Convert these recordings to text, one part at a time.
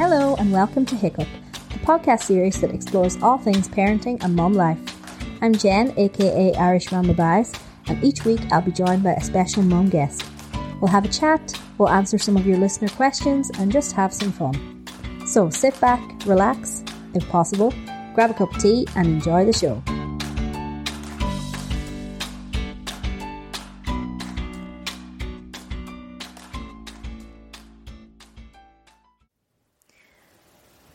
Hello, and welcome to Hiccup, the podcast series that explores all things parenting and mum life. I'm Jen, aka Irish Mama Buys, and each week I'll be joined by a special mum guest. We'll have a chat, we'll answer some of your listener questions, and just have some fun. So sit back, relax, if possible, grab a cup of tea, and enjoy the show.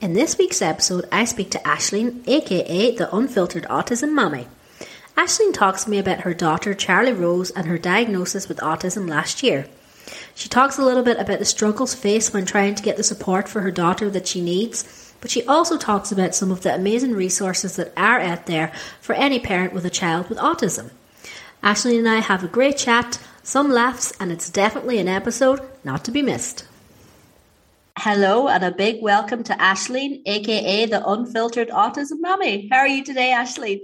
In this week's episode, I speak to Ashleen, aka the Unfiltered Autism Mommy. Ashleen talks to me about her daughter Charlie Rose and her diagnosis with autism last year. She talks a little bit about the struggles faced when trying to get the support for her daughter that she needs, but she also talks about some of the amazing resources that are out there for any parent with a child with autism. Ashleen and I have a great chat, some laughs, and it's definitely an episode not to be missed. Hello, and a big welcome to Ashleen, aka the Unfiltered Autism Mommy. How are you today, Ashleen?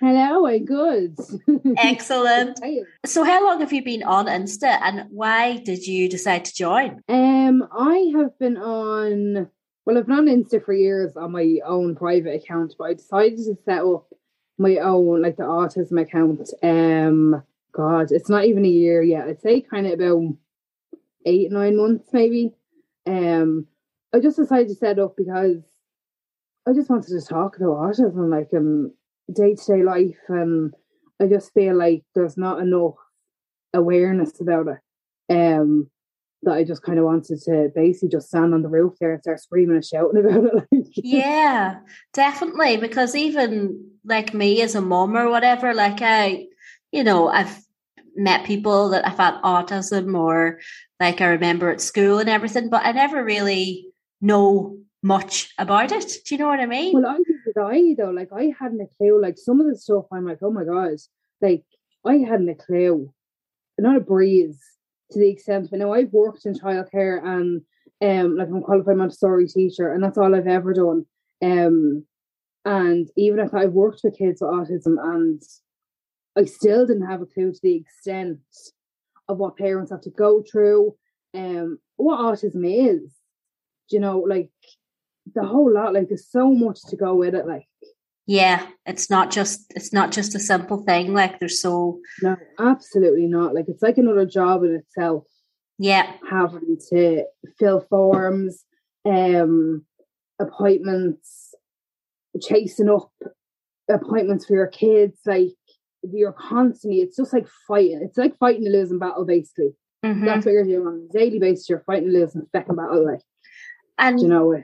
Hello, I'm good. Excellent. so, how long have you been on Insta, and why did you decide to join? Um, I have been on. Well, I've been on Insta for years on my own private account, but I decided to set up my own, like the autism account. Um, God, it's not even a year yet. I'd say kind of about eight, nine months, maybe. Um, I just decided to set up because I just wanted to talk about autism, like um, day to day life, and I just feel like there's not enough awareness about it. Um, that I just kind of wanted to basically just stand on the roof there and start screaming and shouting about it. Like, yeah, definitely. Because even like me as a mom or whatever, like I, you know, I've met people that have had autism or like I remember at school and everything, but I never really know much about it. Do you know what I mean? Well, I did I though. Like I hadn't a clue. Like some of the stuff, I'm like, oh my god, like I hadn't a clue, not a breeze to the extent. But now I've worked in childcare and um, like I'm qualified Montessori teacher, and that's all I've ever done. Um, and even if I've worked with kids with autism, and I still didn't have a clue to the extent of what parents have to go through, um, what autism is. Do You know, like the whole lot. Like there's so much to go with it. Like yeah, it's not just it's not just a simple thing. Like there's so no, absolutely not. Like it's like another job in itself. Yeah, having to fill forms, um, appointments, chasing up appointments for your kids. Like you're constantly, it's just like fighting. It's like fighting a losing battle, basically. Mm-hmm. That's what you're doing on a daily basis. You're fighting a losing second battle, like. And you know,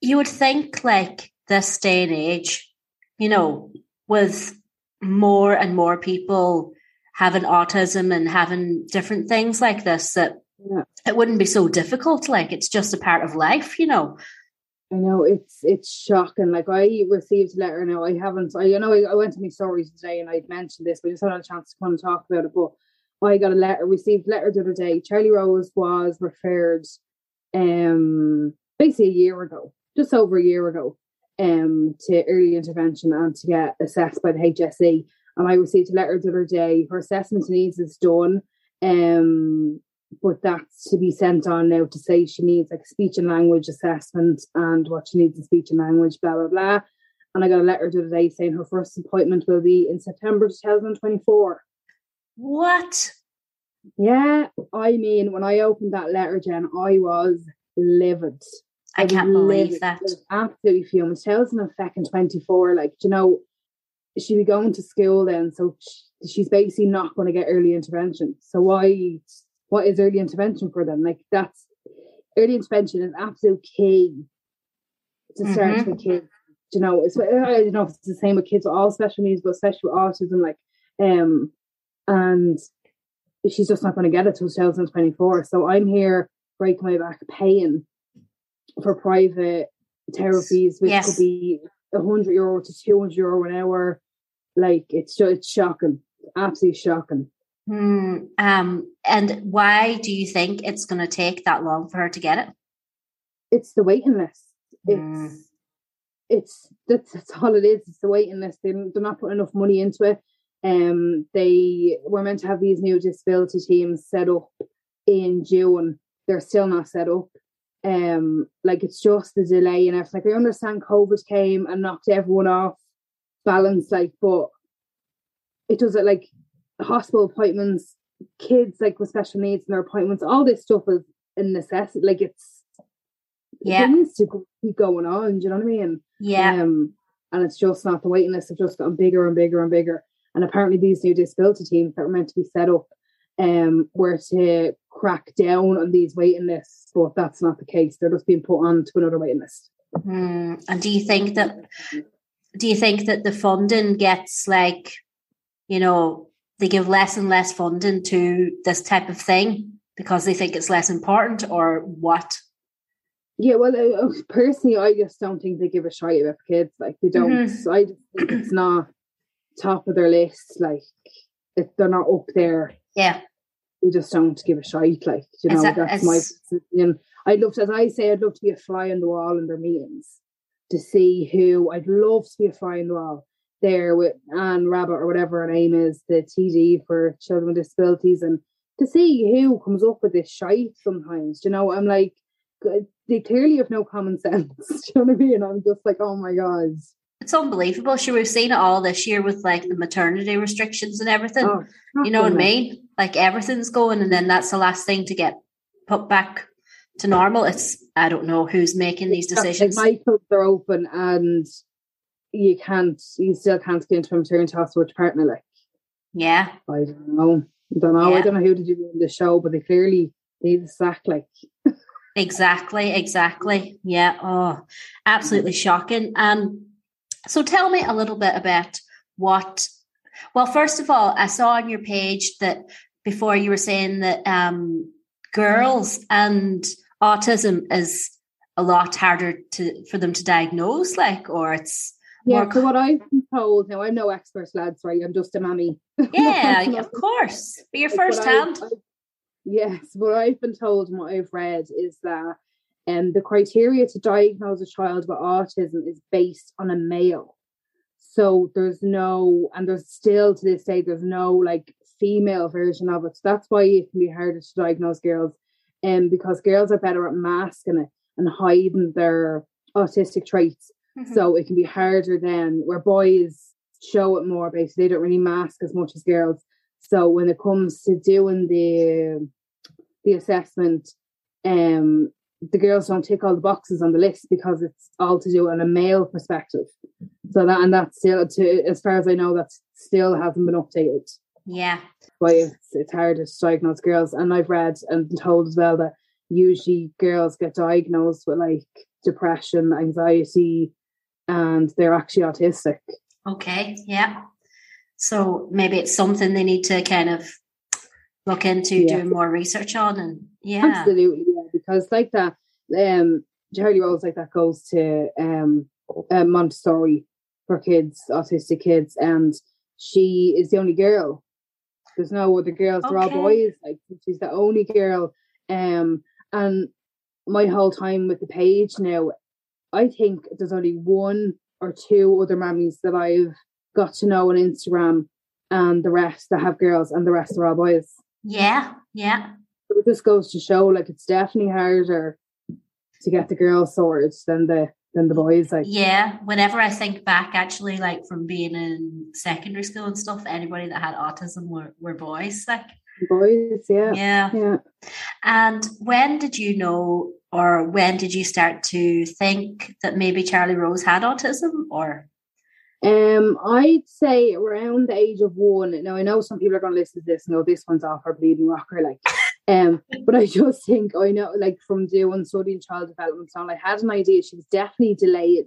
you would think like this day and age, you know, with more and more people having autism and having different things like this, that yeah. it wouldn't be so difficult. Like it's just a part of life, you know. I know it's it's shocking. Like I received a letter now. I haven't. I you know I, I went to my stories today and I'd mentioned this, but I just had a chance to come and talk about it. But I got a letter, received a letter the other day. Charlie Rose was referred, um, basically a year ago, just over a year ago, um, to early intervention and to get assessed by the HSE. And I received a letter the other day. Her assessment needs is done. Um, but that's to be sent on now to say she needs like speech and language assessment and what she needs in speech and language, blah blah blah. And I got a letter the other day saying her first appointment will be in September 2024. What? Yeah, I mean, when I opened that letter, Jen, I was livid. I, I can't believe livid. that. absolutely fuming. 2024, like, you know, she'd be going to school then, so she's basically not going to get early intervention. So why what is early intervention for them? Like that's early intervention is absolute key to start mm-hmm. with kids. You know, it's, I don't know if it's the same with kids with all special needs, but especially with autism, like, um, and she's just not going to get it till 2024. So I'm here breaking my back paying for private therapies, which yes. could be a hundred euro to two hundred euro an hour. Like it's just it's shocking, absolutely shocking. Hmm. Um, and why do you think it's going to take that long for her to get it? It's the waiting list. It's mm. it's that's, that's all it is. It's the waiting list. They, they're not putting enough money into it. Um, they were meant to have these new disability teams set up in June. They're still not set up. um, like it's just the delay and everything. Like I understand COVID came and knocked everyone off balance, like, but it does it like hospital appointments, kids like with special needs and their appointments, all this stuff is a necessity. Like it's yeah, it needs to keep going on. Do you know what I mean? Yeah. Um, and it's just not the waiting lists have just gotten bigger and bigger and bigger. And apparently, these new disability teams that were meant to be set up um, were to crack down on these waiting lists, but that's not the case. They're just being put on to another waiting list. Mm. And do you think that? Do you think that the funding gets like, you know, they give less and less funding to this type of thing because they think it's less important, or what? Yeah, well, uh, personally, I just don't think they give a shit about kids. Like they don't. Mm-hmm. I just think it's not top of their list. Like if they're not up there. Yeah. We just don't give a shite. Like you know, that, that's my opinion. I'd love to, as I say, I'd love to be a fly on the wall in their meetings to see who. I'd love to be a fly on the wall there with Anne Rabbitte or whatever her name is, the TD for children with disabilities, and to see who comes up with this shite. Sometimes, you know, I'm like, they clearly have no common sense. you know what I mean? I'm just like, oh my god. It's unbelievable. Sure, we've seen it all this year with like the maternity restrictions and everything. Oh, you know what I mean? Like everything's going, and then that's the last thing to get put back to normal. It's I don't know who's making these decisions. Like my clubs are open, and you can't, you still can't get into a maternity hospital with partner. Like, yeah, I don't know. I don't know. Yeah. I don't know who did you in the show, but they clearly need sack. Like, exactly, exactly. Yeah. Oh, absolutely shocking. and so tell me a little bit about what. Well, first of all, I saw on your page that before you were saying that um, girls and autism is a lot harder to for them to diagnose, like, or it's yeah. So what I've been told now, I'm no expert, lads. Right, I'm just a mammy. Yeah, of course. Be your first hand. Yes, what I've been told and what I've read is that um, the criteria to diagnose a child with autism is based on a male. So there's no, and there's still to this day, there's no like female version of it. So that's why it can be harder to diagnose girls. Um, because girls are better at masking it and hiding their autistic traits. Mm-hmm. So it can be harder then where boys show it more basically. They don't really mask as much as girls. So when it comes to doing the the assessment, um the girls don't tick all the boxes on the list because it's all to do on a male perspective. So that and that's still to as far as I know, that still hasn't been updated. Yeah. Why it's it's harder to diagnose girls. And I've read and told as well that usually girls get diagnosed with like depression, anxiety, and they're actually autistic. Okay, yeah. So maybe it's something they need to kind of look into yeah. doing more research on and yeah. Absolutely, yeah, because like that, um Charlie Rose like that goes to um uh, Montessori for kids, autistic kids, and she is the only girl. There's no other girls, they're all boys. Like she's the only girl. Um and my whole time with the page now, I think there's only one or two other mummies that I've got to know on Instagram, and the rest that have girls, and the rest are all boys. Yeah, yeah. it just goes to show, like, it's definitely harder to get the girls sorted than the than the boys. Like, yeah. Whenever I think back, actually, like from being in secondary school and stuff, anybody that had autism were were boys. Like, boys, yeah, yeah, yeah. And when did you know or when did you start to think that maybe Charlie Rose had autism or? Um I'd say around the age of one now I know some people are going to listen to this and know this one's off her bleeding rocker like um but I just think I know like from doing studying child development so I had an idea she was definitely delayed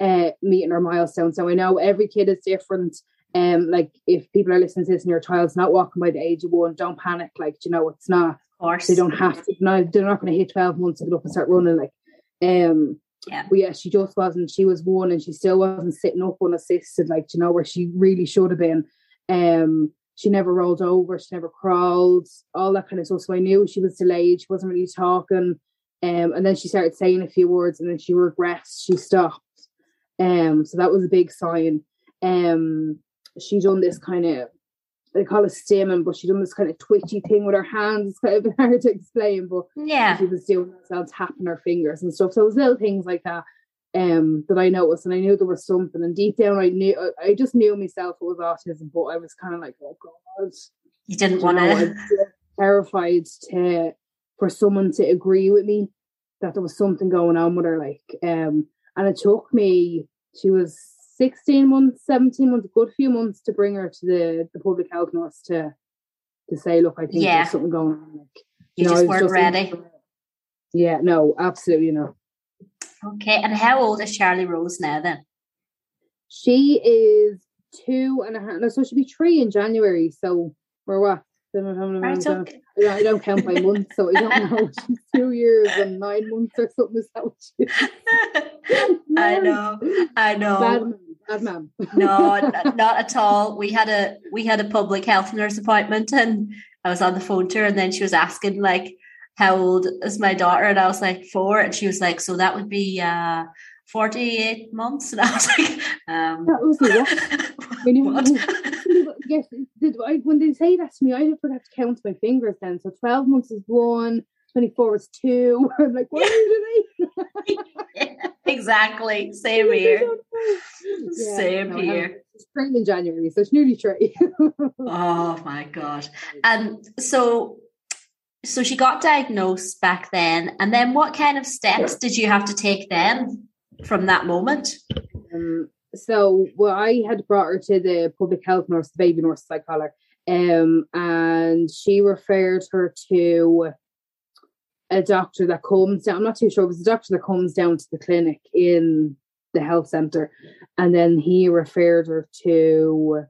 uh meeting her milestone. So I know every kid is different um like if people are listening to this and your child's not walking by the age of one don't panic like you know it's not course. They don't have to. No, they're not going to hit 12 months to get up and start running. Like, um, yeah. But yeah, she just wasn't. She was one, and she still wasn't sitting up unassisted, like you know, where she really should have been. Um, she never rolled over. She never crawled. All that kind of stuff. So I knew she was delayed. She wasn't really talking. Um, and then she started saying a few words, and then she regressed. She stopped. Um, so that was a big sign. Um, she done this kind of they call it stimming, but she done this kind of twitchy thing with her hands. It's kind of hard to explain, but yeah, she was doing herself tapping her fingers and stuff. So it was little things like that um that I noticed, and I knew there was something. And deep down, I knew I just knew myself it was autism, but I was kind of like, oh god, you didn't want to. Terrified to for someone to agree with me that there was something going on with her, like um, and it took me. She was 16 months, 17 months, a good few months to bring her to the, the public health nurse to to say, look, I think yeah. there's something going on. Like, you, you know, just weren't just ready. Yeah, no, absolutely not. Okay, and how old is Charlie Rose now then? She is two and a half. No, so she'll be three in January. So we're what? Right, okay. I don't count by months, so I don't know. She's two years and nine months or something. Is that what she I know, I know. Bad bad man. no, not at all. We had a we had a public health nurse appointment, and I was on the phone to her, and then she was asking like, "How old is my daughter?" And I was like, four, and she was like, "So that would be." uh 48 months and I was like um, that was what? yes, did I, when they say that to me, I would have to count my fingers then. So 12 months is one, 24 is two. I'm like, what are you doing? yeah, exactly. Same here. Yeah, Same no, here. It's spring in January, so it's nearly three. oh my God. And so so she got diagnosed back then and then what kind of steps did you have to take then from that moment um, so well, I had brought her to the public health nurse, the baby nurse, I call her, um, and she referred her to a doctor that comes down. I'm not too sure. It was a doctor that comes down to the clinic in the health center, and then he referred her to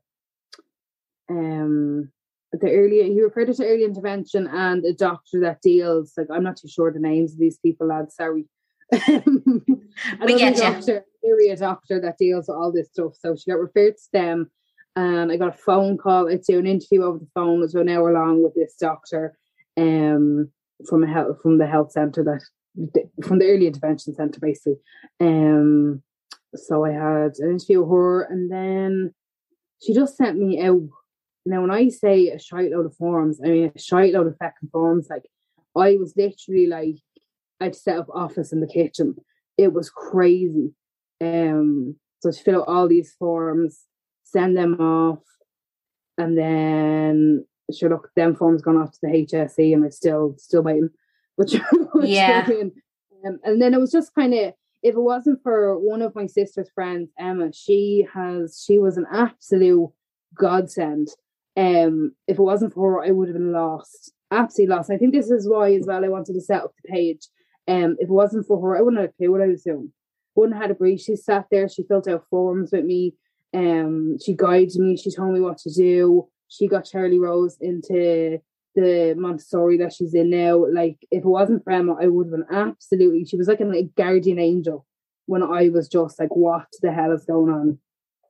um the early he referred her to early intervention and a doctor that deals like I'm not too sure the names of these people, lads. Sorry. we get doctor, area doctor that deals with all this stuff. So she got referred to them, and I got a phone call. It's an interview over the phone. It was an hour long with this doctor, um, from a health from the health center that from the early intervention center, basically. Um, so I had an interview with her, and then she just sent me out. Now, when I say a shite load of forms, I mean a shite load of fucking forms. Like I was literally like, I'd set up office in the kitchen. It was crazy. Um, so to fill out all these forms, send them off, and then sure look, them forms gone off to the HSE, and they're still still waiting. Which yeah, um, and then it was just kind of if it wasn't for one of my sister's friends, Emma, she has she was an absolute godsend. Um, if it wasn't for her, I would have been lost, absolutely lost. I think this is why as well I wanted to set up the page. Um, if it wasn't for her, I wouldn't have a clue what I was doing wouldn't have a brief. She sat there, she filled out forms with me, um, she guided me, she told me what to do. She got Charlie Rose into the Montessori that she's in now. Like, if it wasn't for Emma, I would have been absolutely, she was like a like, guardian angel when I was just like, what the hell is going on?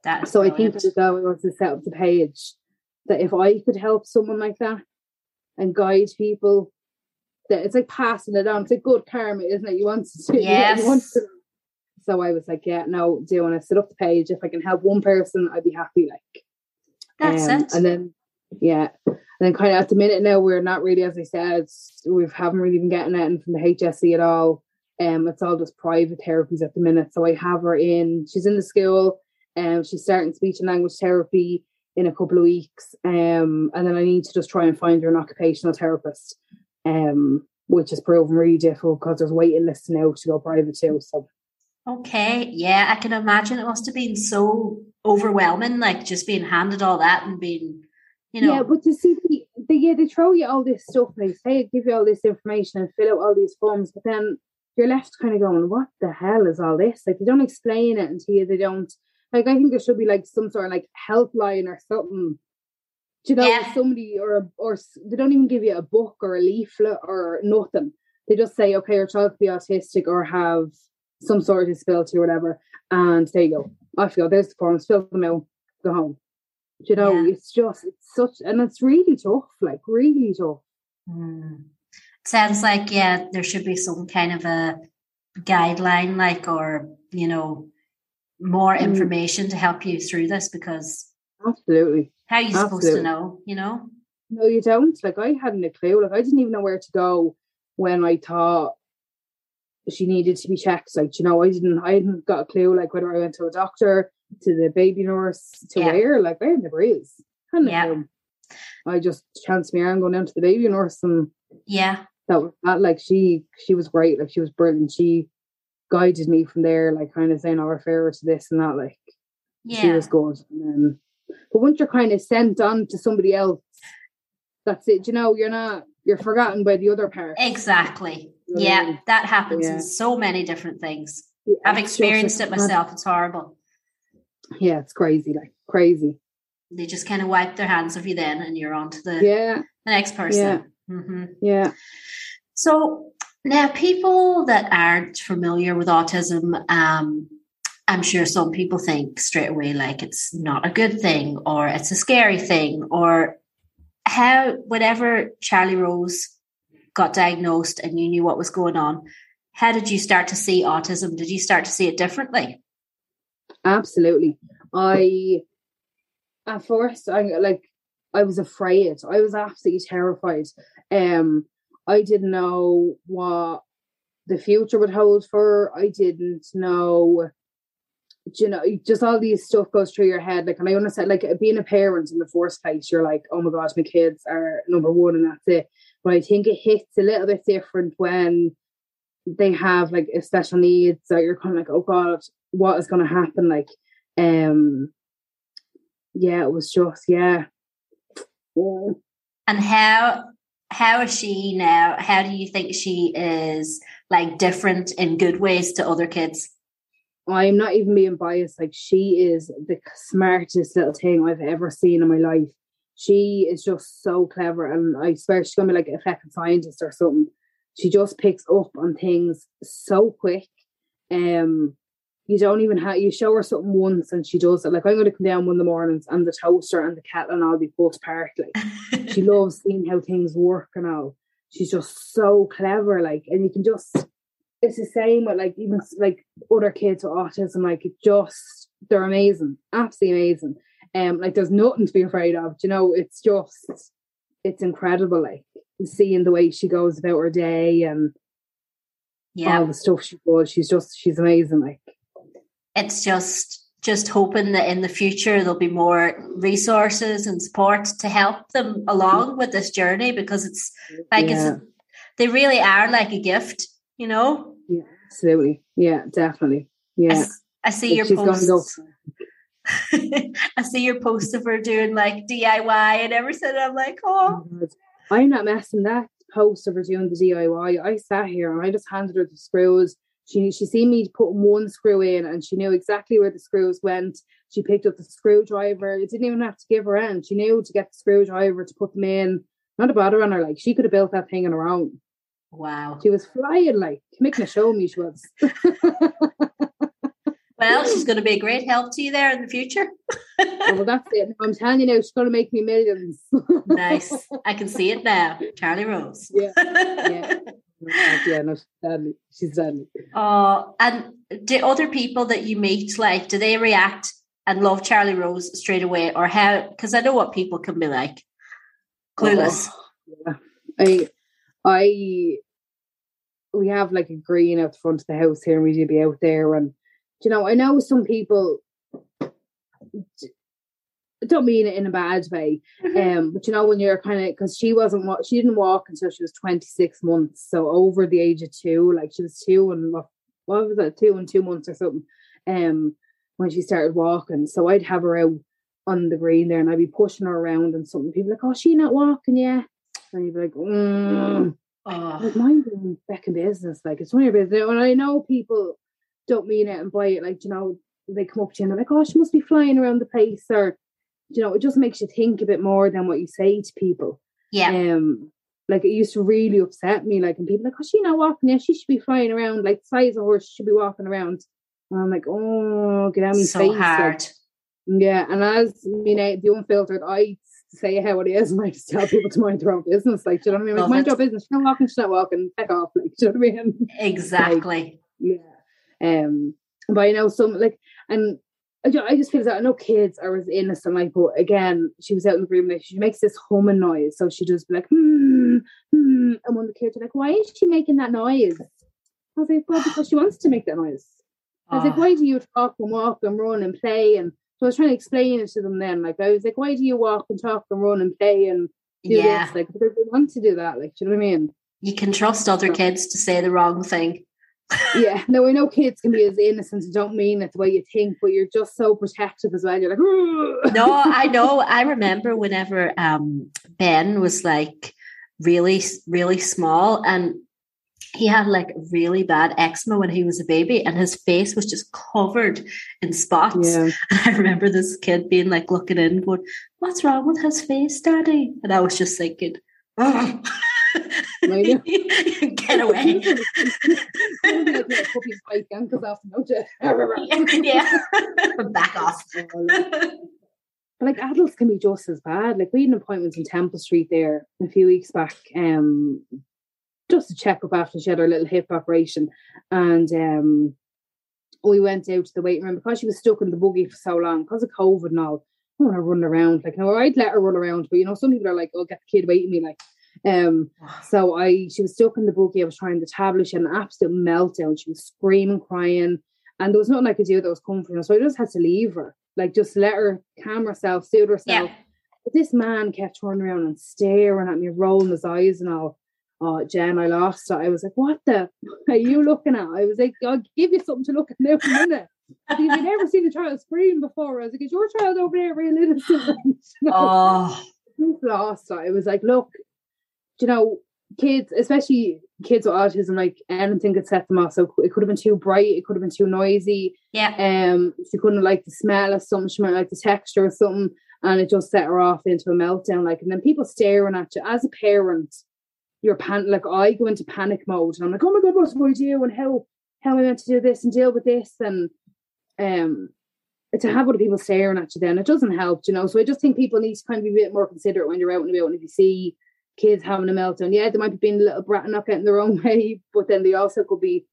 That's so brilliant. I think that I was to set up the page that if I could help someone like that and guide people, that it's like passing it on. It's like good karma, isn't it? You want to, yes. you want to so I was like, yeah, no, do you want to set up the page? If I can help one person, I'd be happy. Like, that's um, it. And then, yeah, and then kind of at the minute now, we're not really, as I said, we haven't really been getting anything from the HSE at all. Um, it's all just private therapies at the minute. So I have her in. She's in the school. Um, she's starting speech and language therapy in a couple of weeks. Um, and then I need to just try and find her an occupational therapist. Um, which is proven really difficult because there's waiting lists now to go private too. So Okay, yeah, I can imagine it must have been so overwhelming, like just being handed all that and being, you know. Yeah, but to see the, the yeah, they throw you all this stuff, they say give you all this information and fill out all these forms, but then you're left kind of going, what the hell is all this? Like they don't explain it until you. They don't like. I think there should be like some sort of like helpline or something. Do you know, yeah. somebody or or they don't even give you a book or a leaflet or nothing. They just say, okay, your child could be autistic or have some sort of disability or whatever. And there you go. I feel there's the forms, fill them out, go home. You know, yeah. it's just it's such and it's really tough, like really tough. Mm. Sounds like yeah, there should be some kind of a guideline, like or you know, more mm. information mm. to help you through this because absolutely How are you Absolutely. supposed to know, you know? No, you don't. Like I hadn't a clue. Like I didn't even know where to go when I thought she needed to be checked. Like, you know, I didn't I hadn't got a clue like whether I went to a doctor, to the baby nurse, to yeah. where. Like I had the breeze. yeah. Um, I just chanced my arm going down to the baby nurse and yeah. That was that like she she was great, like she was brilliant. She guided me from there, like kind of saying I'll refer her to this and that, like yeah. she was good. And then but once you're kind of sent on to somebody else, that's it. You know, you're not you're forgotten by the other part. Exactly. Yeah, that happens yeah. in so many different things. Yeah, I've experienced it myself. It's horrible. Yeah, it's crazy, like crazy. They just kind of wipe their hands of you then, and you're on to the yeah the next person. Yeah. Mm-hmm. yeah. So now, people that aren't familiar with autism, um, I'm sure some people think straight away like it's not a good thing or it's a scary thing or how whenever Charlie Rose got diagnosed and you knew what was going on, how did you start to see autism? Did you start to see it differently? Absolutely. I at first I like I was afraid. I was absolutely terrified. Um I didn't know what the future would hold for. I didn't know you know, just all these stuff goes through your head. Like, and I understand, like, being a parent in the first place, you're like, oh my gosh, my kids are number one, and that's it. But I think it hits a little bit different when they have like a special needs. So you're kind of like, oh god, what is going to happen? Like, um, yeah, it was just yeah. And how how is she now? How do you think she is like different in good ways to other kids? I'm not even being biased. Like she is the smartest little thing I've ever seen in my life. She is just so clever, and I swear she's gonna be like a fucking scientist or something. She just picks up on things so quick. Um, you don't even have you show her something once and she does it. Like I'm going to come down one of the mornings and the toaster and the kettle and all be both parked. Like she loves seeing how things work and all. She's just so clever. Like, and you can just it's the same with like even like other kids with autism. Like just they're amazing, absolutely amazing. Um, like there's nothing to be afraid of. You know, it's just it's incredible. Like seeing the way she goes about her day and yeah, all the stuff she does. She's just she's amazing. Like it's just just hoping that in the future there'll be more resources and support to help them along with this journey because it's like yeah. it's they really are like a gift you know? Yeah, absolutely. Yeah, definitely. Yeah. I, I see your posts. I see your post of her doing like DIY and everything. I'm like, oh. oh I'm not messing that post of her doing the DIY. I sat here and I just handed her the screws. She she seen me putting one screw in and she knew exactly where the screws went. She picked up the screwdriver. It didn't even have to give her in. She knew to get the screwdriver to put them in. Not a bother on her. Like she could have built that thing on her own. Wow. She was flying like making a show me she was. well, she's going to be a great help to you there in the future. oh, well, that's it. I'm telling you now, she's going to make me millions. nice. I can see it now. Charlie Rose. Yeah. Yeah. yeah, no, she's deadly. She's deadly. Oh, and do other people that you meet like do they react and love Charlie Rose straight away, or how? Because I know what people can be like, oh, clueless. Oh, yeah. I I we have like a green out the front of the house here and we do be out there and you know I know some people don't mean it in a bad way mm-hmm. um but you know when you're kind of because she wasn't what she didn't walk until she was 26 months so over the age of two like she was two and what, what was that two and two months or something um when she started walking so I'd have her out on the green there and I'd be pushing her around and something people like oh she not walking yet and you'd be like, mm. oh. like mind your fucking business. Like it's one of your business. And I know people don't mean it and buy it. Like you know, they come up to you and they're like, "Oh, she must be flying around the place," or you know, it just makes you think a bit more than what you say to people. Yeah. Um, like it used to really upset me. Like, and people like, "Oh, she's not walking? Yeah, she should be flying around. Like, the size of horse, she should be walking around." And I'm like, "Oh, get out of my so face!" hard. Like, yeah, and as you know, the unfiltered, I say how it is and I just tell people to mind their own business. Like, do you know what I mean? Like, mind your business. She's not walking, she's not walking, heck off. Like, do you know what I mean? Exactly. Like, yeah. Um, but I know some like and I just, I just feel that I know kids are as innocent, like, but again, she was out in the room, like, she makes this humming noise, so she just be like, hmm, hmm, and one of the kids are like, why is she making that noise? I was like, well, because she wants to make that noise. I was like, Oh. why do you talk and walk and run and play? And so I was trying to explain it to them then. Like, I was like, why do you walk and talk and run and play and do Yeah. this? Like, because they want to do that. Like, do you know what I mean? You can trust other kids to say the wrong thing. yeah. No, I know kids can be as innocent and don't mean it the way you think, but you're just so protective as well. You're like, no, I know. I remember whenever um, Ben was like really, really small and he had like really bad eczema when he was a baby and his face was just covered in spots. Yeah. And I remember this kid being like looking in, going, What's wrong with his face, Daddy? And I was just thinking, oh. Get away. Like little puppies fight ankles off the note. yeah. Back off. But like adults can be just as bad. Like we had an appointment in Temple Street there a few weeks back, um, just to check up after she had her little hip operation, and um, we went out to the waiting room because she was stuck in the buggy for so long because of COVID and all. I want to run around. Like, no, I'd let her run around, but you know, some people are like, "Oh, get the kid waiting me." Like, um, so I, she was stuck in the buggy. I was trying the tablet. She had an absolute meltdown. She was screaming, crying, and there was nothing I could do that was comforting her. So I just had to leave her, like just let her calm herself, soothe herself. Yeah. But this man kept turning around and staring at me, rolling his eyes and all. Oh, Jen, I lost it. I was like, "What the are you looking at?" I was like, "I'll give you something to look at now in a minute." Have you never seen a child scream before? I was like, "Is your child over there real innocent?" You know? Oh, lost. It was like, look, you know, kids, especially kids with autism, like anything could set them off. So it could have been too bright, it could have been too noisy. yeah. Um, she couldn't like the smell of something, she might like the texture or something, and it just set her off into a meltdown. Like, and then people staring at you as a parent, you're pan like I go into panic mode and I'm like, oh my god, what do I do? And how how am I meant to do this and deal with this? And um to have other people staring at you then it doesn't help, you know. So I just think people need to kind of be a bit more considerate when you're out and about and if you see kids having a meltdown, yeah, they might be being a little brat and not getting their own way, but then they also could be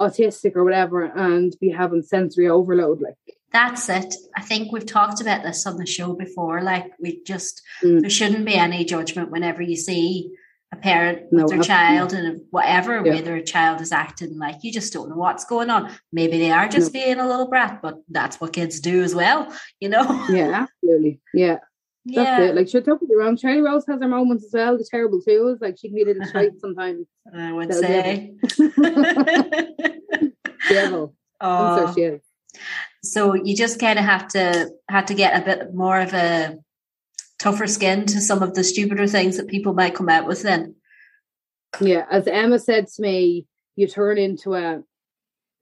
autistic or whatever and be having sensory overload. Like That's it. I think we've talked about this on the show before. Like, we just, Mm. there shouldn't be any judgment whenever you see a parent No, with their child and whatever Yeah. way their child is acting. Like, you just don't know what's going on. Maybe they are just being a little brat, but that's what kids do as well, you know? yeah, absolutely. Yeah. That's it. Like, sure, don't get me wrong. Charlie Rose has her moments as well, the terrible twos. Like, she can be a little shite sometimes. I would say. Devil. Oh, so you just kind of have to have to get a bit more of a tougher skin to some of the stupider things that people might come out with then. Yeah. As Emma said to me, you turn into a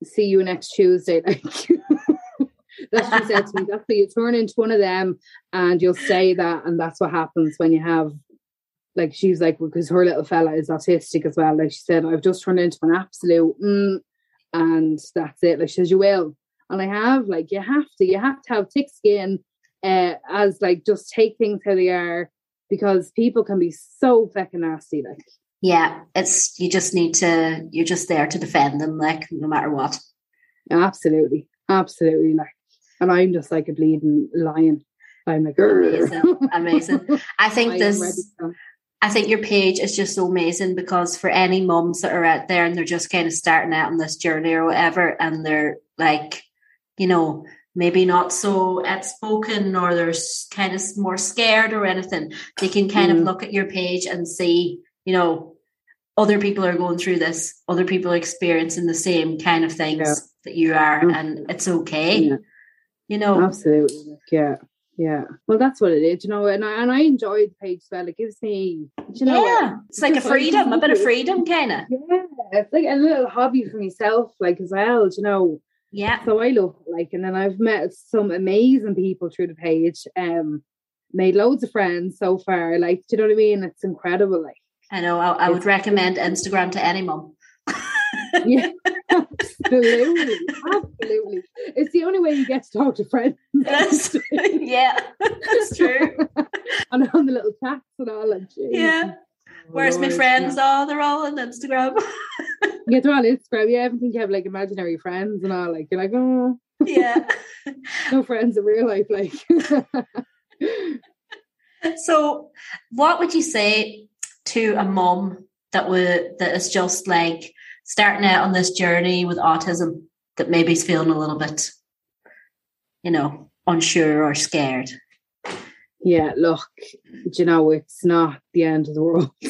see you next Tuesday. Like, that's what she said to me. That's what you turn into one of them and you'll say that. And that's what happens when you have, like, she's like, because her little fella is autistic as well. Like, she said, I've just turned into an absolute, mm, and that's it. Like, she says, you will. And I have, like, you have to, you have to have thick skin uh, as, like, just take things how they are because people can be so fucking nasty. Like, Yeah, it's you just need to you're just there to defend them, like no matter what. absolutely, absolutely. Like, and I'm just like a bleeding lion. I'm like, Amazing, amazing. I I think am this. I think your page is just so amazing because for any mums that are out there and they're just kind of starting out on this journey or whatever, and they're like, you know, maybe not so outspoken or they're kind of more scared or anything, they can kind of Mm. look at your page and see, you know, other people are going through this, other people are experiencing the same kind of things Yeah. that you are, Mm. and it's okay, Yeah. you know. Absolutely. Yeah. Yeah. Well, that's what it is, you know, and I, and I enjoy the page as well. It gives me, you know, yeah, it's like a freedom, a bit of freedom, kind of. yeah, it's like a little hobby for myself, like as well, you know. Yeah, So I love it, like, and then I've met some amazing people through the page. Um, made loads of friends so far. Like, do you know what I mean? It's incredible. Like, I know. I, I would recommend Instagram to any mum. yeah, absolutely, absolutely. It's the only way you get to talk to friends. Yes. yeah, that's true. and on the little chats and all. And geez. Yeah. Where's my friends? yeah. Oh, they're all on Instagram. Yeah, they're on Instagram. Yeah, I think you have like imaginary friends and all. Like you're like, oh, Yeah. no friends in real life, like. so, what would you say to a mom that would that is just like starting out on this journey with autism that maybe is feeling a little bit, you know, unsure or scared? Yeah, look, you know, it's not the end of the world.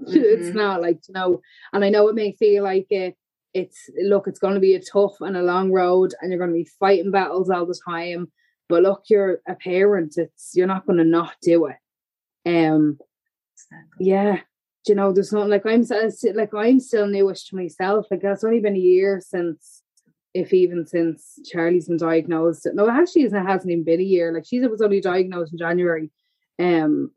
Mm-hmm. it's not like you know, and I know it may feel like it. It's look, it's going to be a tough and a long road, and you're going to be fighting battles all the time. But look, you're a parent. It's you're not going to not do it. Um, exactly. yeah, you know, there's not like I'm like I'm still newish to myself. Like it's only been a year since, if even since Charlie's been diagnosed. No, actually, it hasn't even been a year. Like she was only diagnosed in January, um,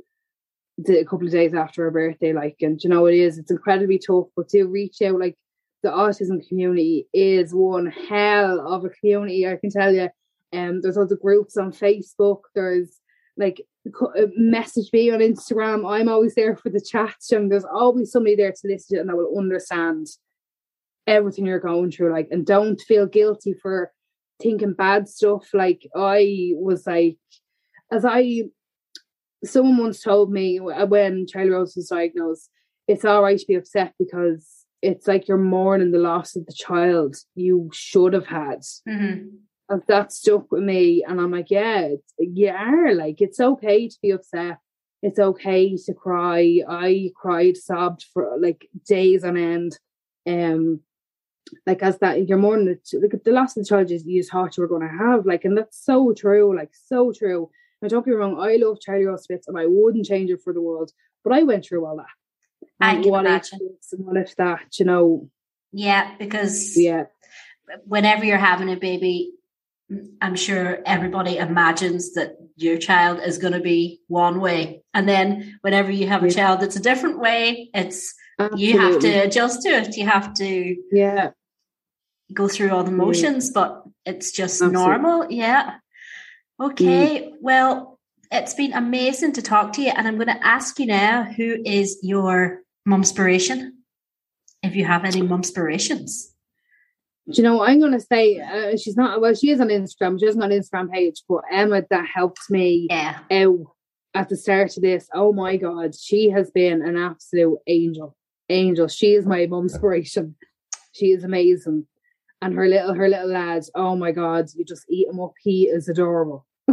the, a couple of days after her birthday. Like, and you know, it is. It's incredibly tough, but to reach out, like the autism community is one hell of a community. I can tell you. Um, there's other groups on Facebook. There's like uh, message me on Instagram. I'm always there for the chats, and there's always somebody there to listen to and that will understand everything you're going through. Like, and don't feel guilty for thinking bad stuff. Like, I was like, as I, someone once told me when Charlie Rose was diagnosed, it's all right to be upset because it's like you're mourning the loss of the child you should have had. Mm-hmm and that stuck with me. And I'm like, yeah, yeah, like it's okay to be upset. It's okay to cry. I cried, sobbed for like days on end. Um, like as that you're more than the, like the loss of the child you thought you were going to have. Like, and that's so true. Like so true. Now, don't get me wrong. I love Charlie Rose Spitz, and I wouldn't change it for the world. But I went through all that. I can what imagine. If, what if that? You know. Yeah, because yeah, whenever you're having a baby, I'm sure everybody imagines that your child is going to be one way. And then whenever you have a yeah. child that's a different way, it's Absolutely. you have to adjust to it. You have to yeah go through all the motions, but it's just Absolutely. normal. Yeah. Okay. Mm. Well, it's been amazing to talk to you. And I'm going to ask you now who is your momspiration? If you have any momspirations do you know what I'm going to say? Uh, she's not, well, she is on Instagram. She hasn't an Instagram page, but Emma, that helped me yeah. out at the start of this. Oh my God, she has been an absolute angel. Angel. She is my mum's inspiration. She is amazing. And her little, her little lads. oh my God, you just eat him up. He is adorable.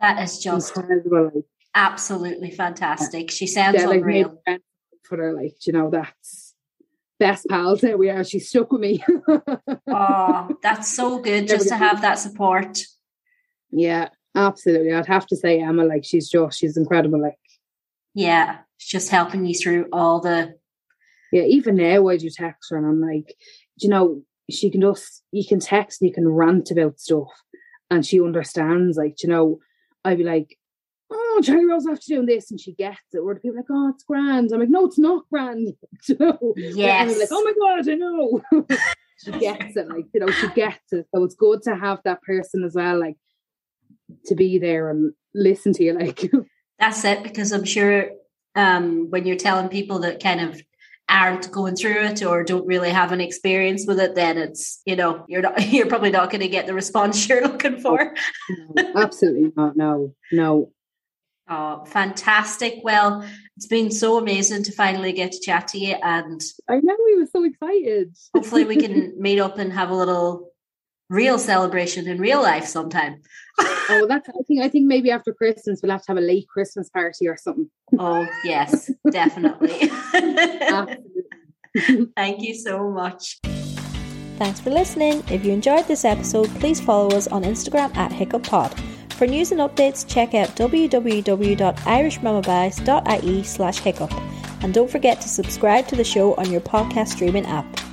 that is just absolutely fantastic. She sounds yeah, unreal. Like, for her, like, you know, that's best pals. There we are. She stuck with me. oh, that's so good just to have that support. Yeah, absolutely. I'd have to say Emma, like she's just she's incredible. Like yeah, just helping you through all the yeah. Even now, I do text her, and I'm like, you know, she can just you can text, and you can rant about stuff, and she understands. Like you know, I'd be like, oh, Charlie Rose after doing this, and she gets it. Or the people like, oh, it's grand. I'm like, no, it's not grand. you know? Yes. And like, oh my god, I know. she gets it, like you know, she gets it. So it's good to have that person as well, like to be there and listen to you. Like that's it, because I'm sure um, when you're telling people that kind of aren't going through it or don't really have an experience with it, then it's you know you're not you're probably not going to get the response you're looking for. no, absolutely not. No, no. Oh, fantastic. Well, it's been so amazing to finally get to chat to you. And I know we were so excited. hopefully, we can meet up and have a little real celebration in real life sometime. Oh, that's, I think, I think maybe after Christmas, we'll have to have a late Christmas party or something. Oh, yes, definitely. Thank you so much. Thanks for listening. If you enjoyed this episode, please follow us on Instagram at HiccupPod. For news and updates, check out www.irishmamabies.ie slash hiccup. And don't forget to subscribe to the show on your podcast streaming app.